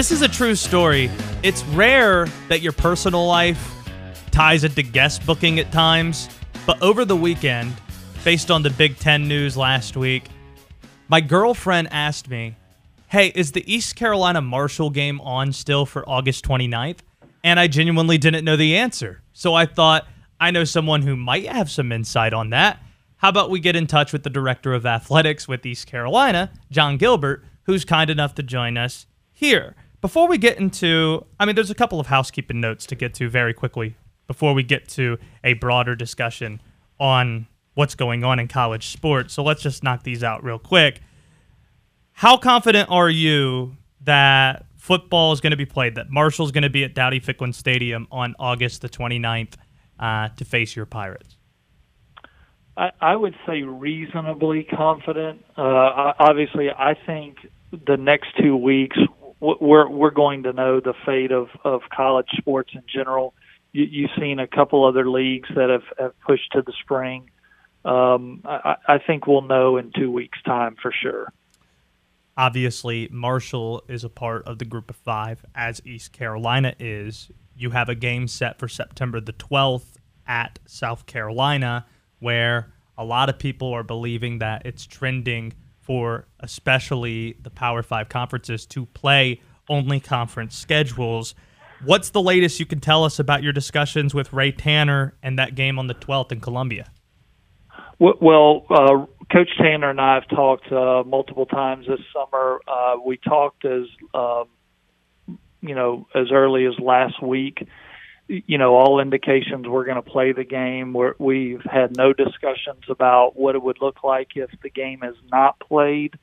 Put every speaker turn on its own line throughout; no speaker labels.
This is a true story. It's rare that your personal life ties into guest booking at times, but over the weekend, based on the Big Ten news last week, my girlfriend asked me, Hey, is the East Carolina Marshall game on still for August 29th? And I genuinely didn't know the answer. So I thought, I know someone who might have some insight on that. How about we get in touch with the director of athletics with East Carolina, Jon Gilbert, who's kind enough to join us here. Before we get into, I mean, there's a couple of housekeeping notes to get to very quickly before we get to a broader discussion on what's going on in college sports. So let's just knock these out real quick. How confident are you that football is going to be played, that Marshall's going to be at Dowdy Ficklen Stadium on August the 29th uh, to face your Pirates?
I, would say reasonably confident. Uh, obviously, I think the next two weeks we're we're going to know the fate of of college sports in general. You, you've seen a couple other leagues that have, have pushed to the spring. Um, I, I think we'll know in two weeks' time for sure.
Obviously, Marshall is a part of the group of five, as East Carolina is. You have a game set for September the 12th at South Carolina, where a lot of people are believing that it's trending for especially the Power Five conferences to play only conference schedules. What's the latest you can tell us about your discussions with Ray Tanner and that game on the 12th in Columbia?
Well, uh, Coach Tanner and I have talked uh, multiple times this summer. Uh, we talked as um, you know as early as last week you know, all indications we're going to play the game. We're, we've had no discussions about what it would look like if the game is not played.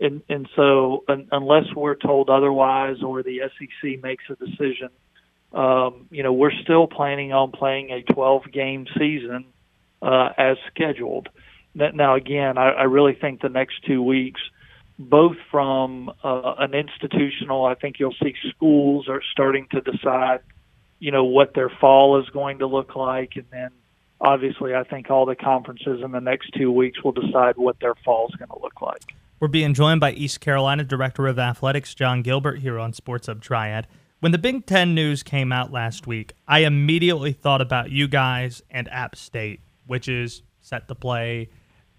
And, and so, un, unless we're told otherwise or the SEC makes a decision, um, you know, we're still planning on playing a 12 game season uh, as scheduled. Now, again, I, I really think the next two weeks, both from uh, an institutional, I think you'll see schools are starting to decide you know what their fall is going to look like, and then obviously I think all the conferences in the next two weeks will decide what their fall is going to look like.
We're being joined by East Carolina Director of Athletics Jon Gilbert here on Sports Hub Triad. When the Big Ten news came out last week, I immediately thought about you guys and App State, which is set to play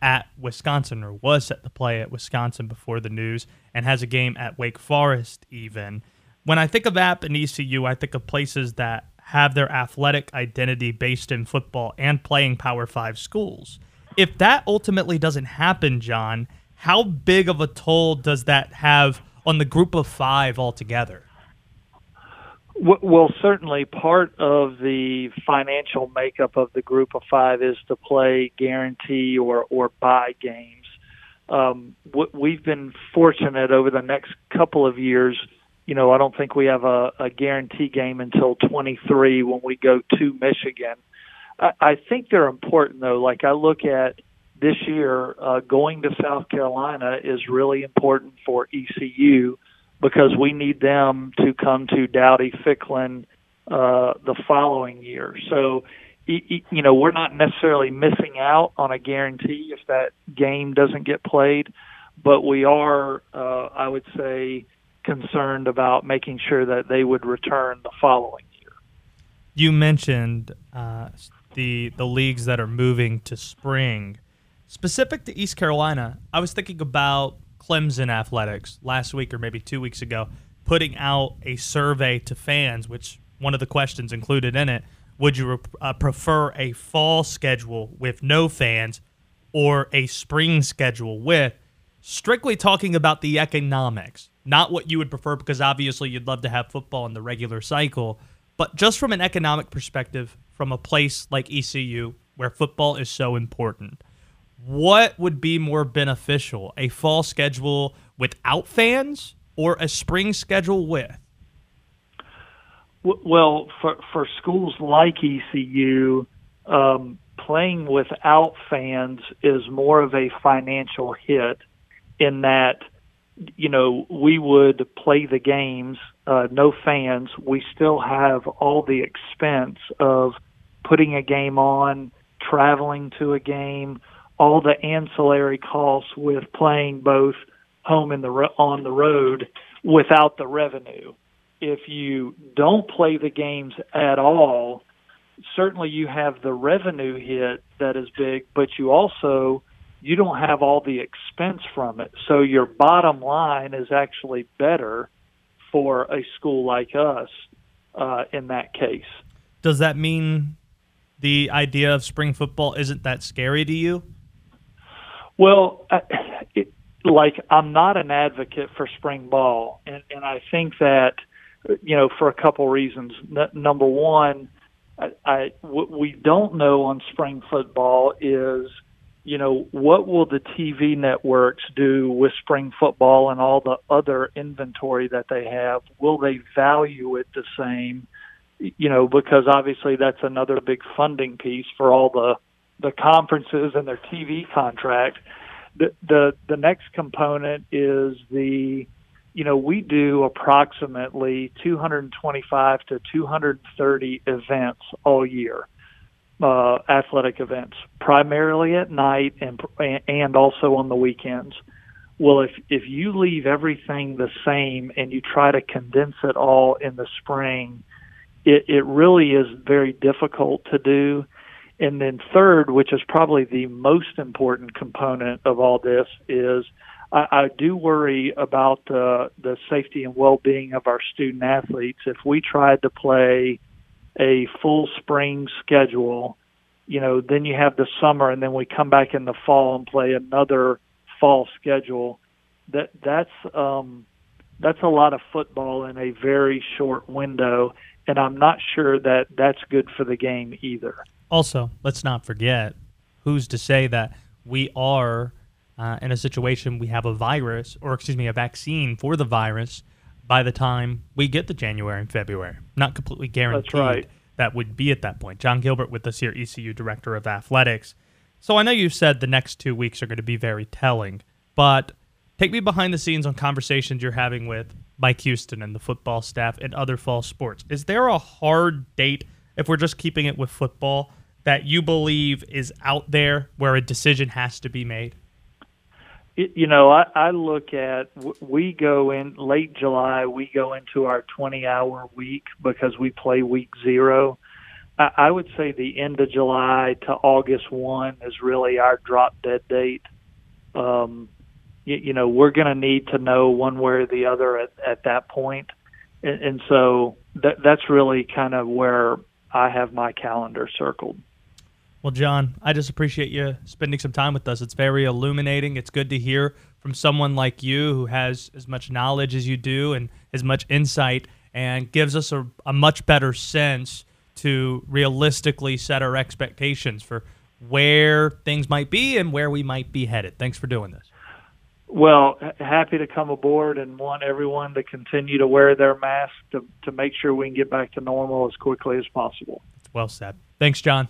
at Wisconsin or was set to play at Wisconsin before the news and has a game at Wake Forest even when I think of App and ECU, I think of places that have their athletic identity based in football and playing Power Five schools. If that ultimately doesn't happen, Jon, how big of a toll does that have on the group of five altogether?
Well, certainly part of the financial makeup of the group of five is to play guarantee or, or buy games. Um, we've been fortunate over the next couple of years you know, I don't think we have a, a guarantee game until 23 when we go to Michigan. I, I think they're important though. Like I look at this year, uh, going to South Carolina is really important for ECU because we need them to come to Dowdy Ficklen uh, the following year. So, you know, we're not necessarily missing out on a guarantee if that game doesn't get played, but we are, uh, I would say, concerned about making sure that they would return the following year.
You mentioned uh, the the leagues that are moving to spring. Specific to East Carolina, I was thinking about Clemson athletics last week or maybe two weeks ago, putting out a survey to fans, which one of the questions included in it would you uh, prefer a fall schedule with no fans or a spring schedule with? Strictly talking about the economics not what you would prefer, because obviously you'd love to have football in the regular cycle, but just from an economic perspective, from a place like ECU where football is so important, what would be more beneficial? A fall schedule without fans or a spring schedule with?
Well, for for schools like ECU, um, playing without fans is more of a financial hit in that you know, we would play the games, uh, no fans. We still have all the expense of putting a game on, traveling to a game, all the ancillary costs with playing both home and the on the road. without the revenue. If you don't play the games at all, certainly you have the revenue hit that is big, but you also you don't have all the expense from it. So your bottom line is actually better for a school like us uh, in that case.
Does that mean the idea of spring football isn't that scary to you?
Well, it, like I'm not an advocate for spring ball, and, and I think that you know for a couple reasons. N- number one, I, I what we don't know on spring football is you know what will the TV networks do with spring football and all the other inventory that they have? Will they value it the same? You know, because obviously that's another big funding piece for all the the conferences and their TV contract. The the the next component is the you know, we do approximately 225 to 230 events all year, uh, athletic events, primarily at night and and also on the weekends. Well, if if you leave everything the same and you try to condense it all in the spring, it, it really is very difficult to do. And then third, which is probably the most important component of all this, is I, I do worry about the the safety and well being of our student athletes. If we tried to play a full spring schedule, you know, then you have the summer, and then we come back in the fall and play another fall schedule. That that's um, that's a lot of football in a very short window, and I'm not sure that that's good for the game either.
Also, let's not forget who's to say that we are uh, in a situation we have a virus, or excuse me, a vaccine for the virus by the time we get to January and February. Not completely guaranteed
right.
that would be at that point. Jon Gilbert with us here, ECU Director of Athletics. So I know you said the next two weeks are going to be very telling, but take me behind the scenes on conversations you're having with Mike Houston and the football staff and other fall sports. Is there a hard date, if we're just keeping it with football, that you believe is out there where a decision has to be made?
It, you know, I, I look at we go in late July. We go into our 20-hour week because we play week zero. I, I would say the end of July to August one is really our drop dead date. Um, you, you know, we're going to need to know one way or the other at, at that point, and, and so that that's really kind of where I have my calendar circled.
Well, Jon, I just appreciate you spending some time with us. It's very illuminating. It's good to hear from someone like you who has as much knowledge as you do and as much insight and gives us a, a much better sense to realistically set our expectations for where things might be and where we might be headed. Thanks for doing this.
Well, happy to come aboard and want everyone to continue to wear their mask to, to make sure we can get back to normal as quickly as possible.
Well said. Thanks, Jon.